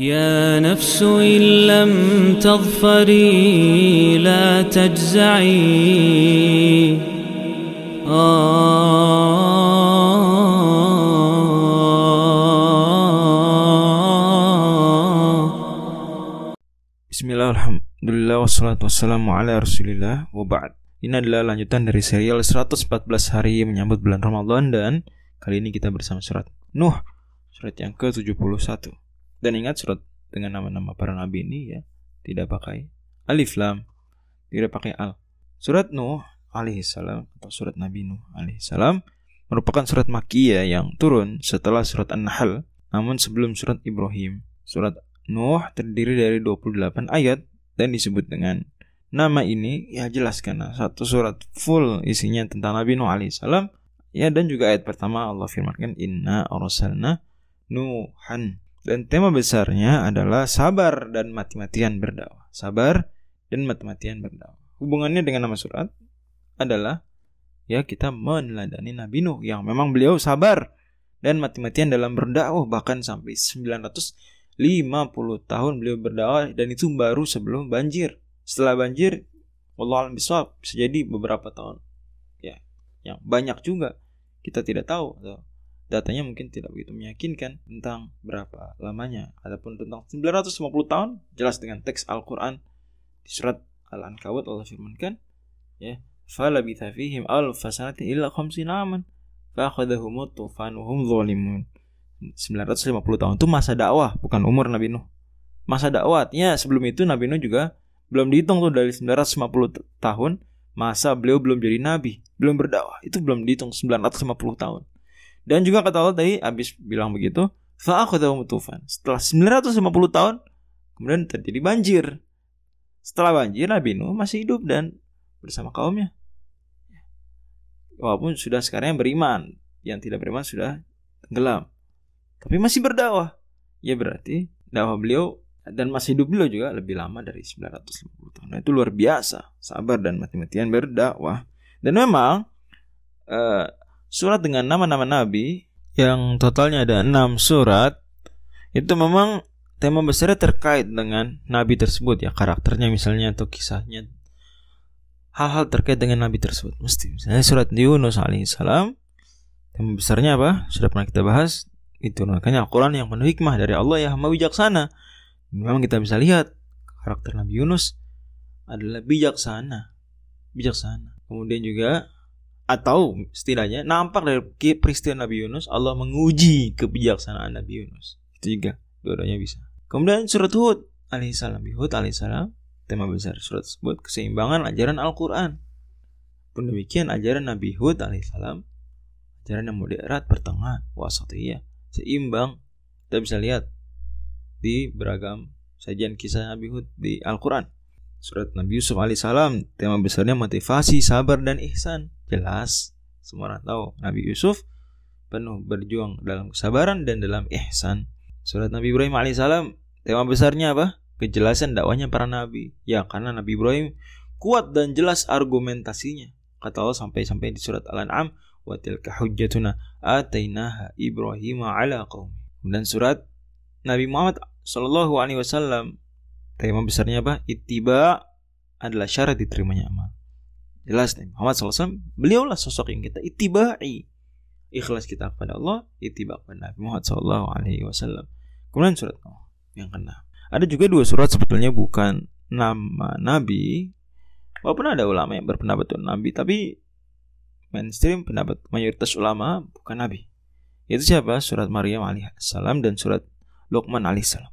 يا نفس إن لم تظفري لا تجزعي Bismillah, Alhamdulillah, wassalatu wassalamu ala rasulillah, wa ba'd Ini adalah lanjutan dari serial 114 hari menyambut bulan Ramadan Dan kali ini kita bersama surat Nuh Surat yang ke-71 dan ingat surat dengan nama-nama para nabi ini ya Tidak pakai alif lam Tidak pakai al Surat Nuh alaihissalam atau surat Nabi Nuh alaihissalam merupakan surat Makkiyah yang turun setelah surat An-Nahl namun sebelum surat Ibrahim. Surat Nuh terdiri dari 28 ayat dan disebut dengan nama ini ya jelas karena satu surat full isinya tentang Nabi Nuh alaihissalam ya dan juga ayat pertama Allah firmankan inna arsalna Nuhan dan tema besarnya adalah sabar dan mati-matian berdakwah. Sabar dan mati-matian berdakwah. Hubungannya dengan nama surat adalah ya kita meneladani Nabi Nuh yang memang beliau sabar dan mati-matian dalam berdakwah. Bahkan sampai 950 tahun beliau berdakwah dan itu baru sebelum banjir. Setelah banjir Allah alam bisa jadi beberapa tahun. Ya, yang banyak juga. Kita tidak tahu atau datanya mungkin tidak begitu meyakinkan tentang berapa lamanya. Adapun tentang 950 tahun jelas dengan teks Al-Qur'an di surat Al-Ankabut Allah firmankan ya falabitha fihim alf sanati illa khamsina aman fa'akhadhahum tufan wa hum zalimun. 950 tahun itu masa dakwah bukan umur Nabi Nuh. Masa dakwah artinya sebelum itu Nabi Nuh juga belum dihitung tuh dari 950 tahun masa beliau belum jadi nabi belum berdakwah. Itu belum dihitung 950 tahun dan juga kata Allah tadi habis bilang begitu fa'akhadhahum tufan setelah 950 tahun kemudian terjadi banjir setelah banjir Nabi Nuh masih hidup dan bersama kaumnya. Walaupun sudah sekarang yang beriman, yang tidak beriman sudah tenggelam. Tapi masih berdakwah. Ya berarti dakwah beliau dan masih hidup beliau juga lebih lama dari 950 tahun. Nah, itu luar biasa, sabar dan mati-matian berdakwah. Dan memang uh, surat dengan nama-nama nabi yang totalnya ada 6 surat itu memang tema besarnya terkait dengan nabi tersebut ya karakternya misalnya atau kisahnya hal-hal terkait dengan Nabi tersebut. Mesti misalnya surat Yunus alaihissalam tema besarnya apa? Sudah pernah kita bahas. Itu makanya Al-Quran yang penuh hikmah dari Allah yang maha bijaksana. Memang kita bisa lihat karakter Nabi Yunus adalah bijaksana. Bijaksana. Kemudian juga atau setidaknya nampak dari peristiwa Nabi Yunus Allah menguji kebijaksanaan Nabi Yunus. Juga dua-duanya bisa. Kemudian surat Hud alaihissalam, Hud alaihissalam Tema besar surat tersebut keseimbangan ajaran Al-Quran. Pun demikian ajaran Nabi Hud alaihissalam, ajaran yang moderat pertengahan, wasatiyah, seimbang. Kita bisa lihat di beragam sajian kisah Nabi Hud di Al-Quran. Surat Nabi Yusuf alaihissalam, tema besarnya motivasi, sabar, dan ihsan. Jelas, semua orang tahu Nabi Yusuf penuh berjuang dalam kesabaran dan dalam ihsan. Surat Nabi Ibrahim alaihissalam, tema besarnya apa? kejelasan dakwahnya para nabi. Ya, karena Nabi Ibrahim kuat dan jelas argumentasinya. Kata Allah sampai-sampai di surat Al-An'am, "Wa tilka hujjatuna atainaha Ibrahim ala qaum." Dan surat Nabi Muhammad sallallahu alaihi wasallam tema besarnya apa? Ittiba adalah syarat diterimanya amal. Jelas Nabi Muhammad SAW beliaulah sosok yang kita itibai ikhlas kita kepada Allah itiba kepada Nabi Muhammad SAW alaihi wasallam kemudian surat Nuh yang keenam ada juga dua surat sebetulnya bukan nama nabi. Walaupun ada ulama yang berpendapat itu nabi, tapi mainstream pendapat mayoritas ulama bukan nabi. Itu siapa? Surat Maryam alaihissalam dan surat Luqman alaihissalam.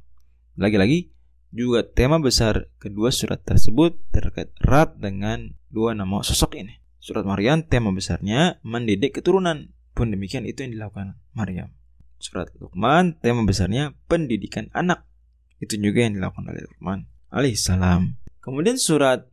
Lagi-lagi juga tema besar kedua surat tersebut terkait erat dengan dua nama sosok ini. Surat Maryam tema besarnya mendidik keturunan. Pun demikian itu yang dilakukan Maryam. Surat Luqman tema besarnya pendidikan anak. Itu juga yang dilakukan oleh Luqman alaihissalam. Kemudian surat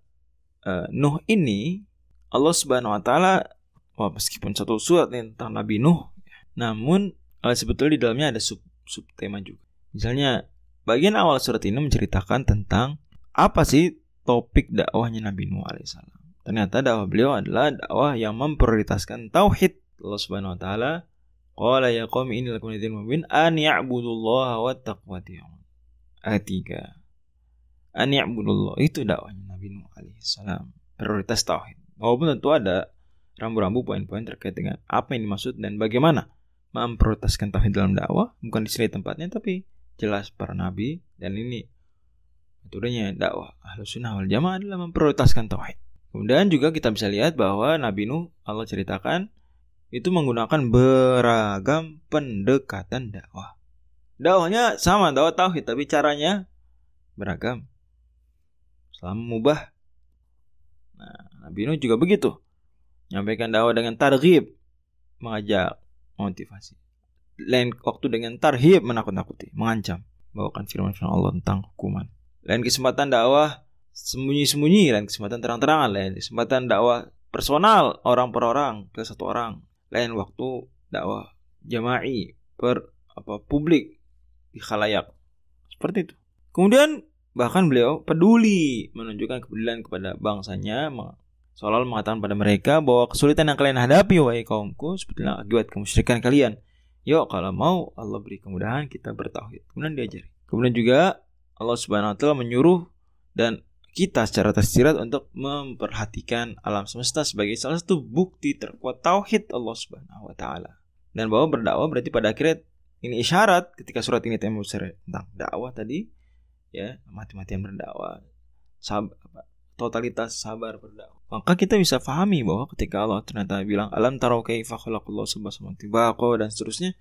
uh, Nuh ini Allah Subhanahu wa taala wah meskipun satu surat tentang Nabi Nuh, namun uh, sebetulnya di dalamnya ada sub sub tema juga. Misalnya bagian awal surat ini menceritakan tentang apa sih topik dakwahnya Nabi Nuh alaihissalam. Ternyata dakwah beliau adalah dakwah yang memprioritaskan tauhid. Allah Subhanahu wa taala qala ya qaumi inni lakum nadhirun mubin an ya'budullaha wattaqwati'un ayat 3. An ya'budullah itu dakwahnya Nabi Nuh alaihissalam. Prioritas tauhid. Walaupun tentu ada rambu-rambu poin-poin terkait dengan apa yang dimaksud dan bagaimana memprioritaskan tauhid dalam dakwah bukan di sini tempatnya tapi jelas para nabi dan ini. Metodenya dakwah ahlus sunnah wal jamaah adalah memprioritaskan tauhid. Kemudian juga kita bisa lihat bahwa Nabi Nuh Allah ceritakan itu menggunakan beragam pendekatan dakwah. Dakwahnya sama dakwah tauhid tapi caranya beragam. Selama mubah nah Nabi Nuh juga begitu. Nyampaikan dakwah dengan targhib mengajak motivasi. Lain waktu dengan tarhib menakut-nakuti, mengancam, bawakan firman-firman Allah tentang hukuman. Lain kesempatan dakwah sembunyi-sembunyi, lain kesempatan terang-terangan, lain kesempatan dakwah personal orang per orang ke satu orang. Lain waktu dakwah jama'i per apa publik di khalayak. Seperti itu. Kemudian bahkan beliau peduli menunjukkan kepedulian kepada bangsanya seolah mengatakan pada mereka bahwa kesulitan yang kalian hadapi wahai kaumku sebetulnya akibat kemusyrikan kalian. Yuk kalau mau Allah beri kemudahan kita bertauhid. Kemudian diajari. Kemudian juga Allah Subhanahu wa taala menyuruh dan kita secara tersirat untuk memperhatikan alam semesta sebagai salah satu bukti terkuat tauhid Allah Subhanahu wa taala. Dan bahwa berdakwah berarti pada akhirnya ini isyarat ketika surat ini temu tentang dakwah tadi ya mati-matian berdakwah sab totalitas sabar berdakwah. Maka kita bisa pahami bahwa ketika Allah ternyata bilang alam tarau kaifa khalaqallahu subhanahu dan seterusnya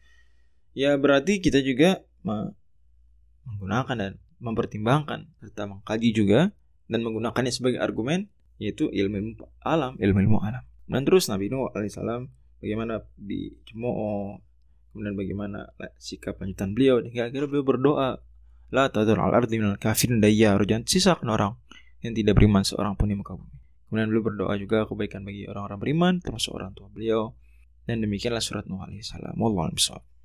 ya berarti kita juga menggunakan dan mempertimbangkan serta mengkaji juga dan menggunakannya sebagai argumen yaitu ilmu alam ilmu ilmu alam. Dan terus Nabi Nuh alaihissalam bagaimana di Cemooh kemudian bagaimana sikap lanjutan beliau hingga akhirnya beliau berdoa la tadur al ardi minal kafirin dayyar jangan sisakan orang yang tidak beriman seorang pun di muka bumi Kemudian beliau berdoa juga kebaikan bagi orang-orang beriman, termasuk orang tua beliau. Dan demikianlah surat Nuh alaihissalam. Wallahu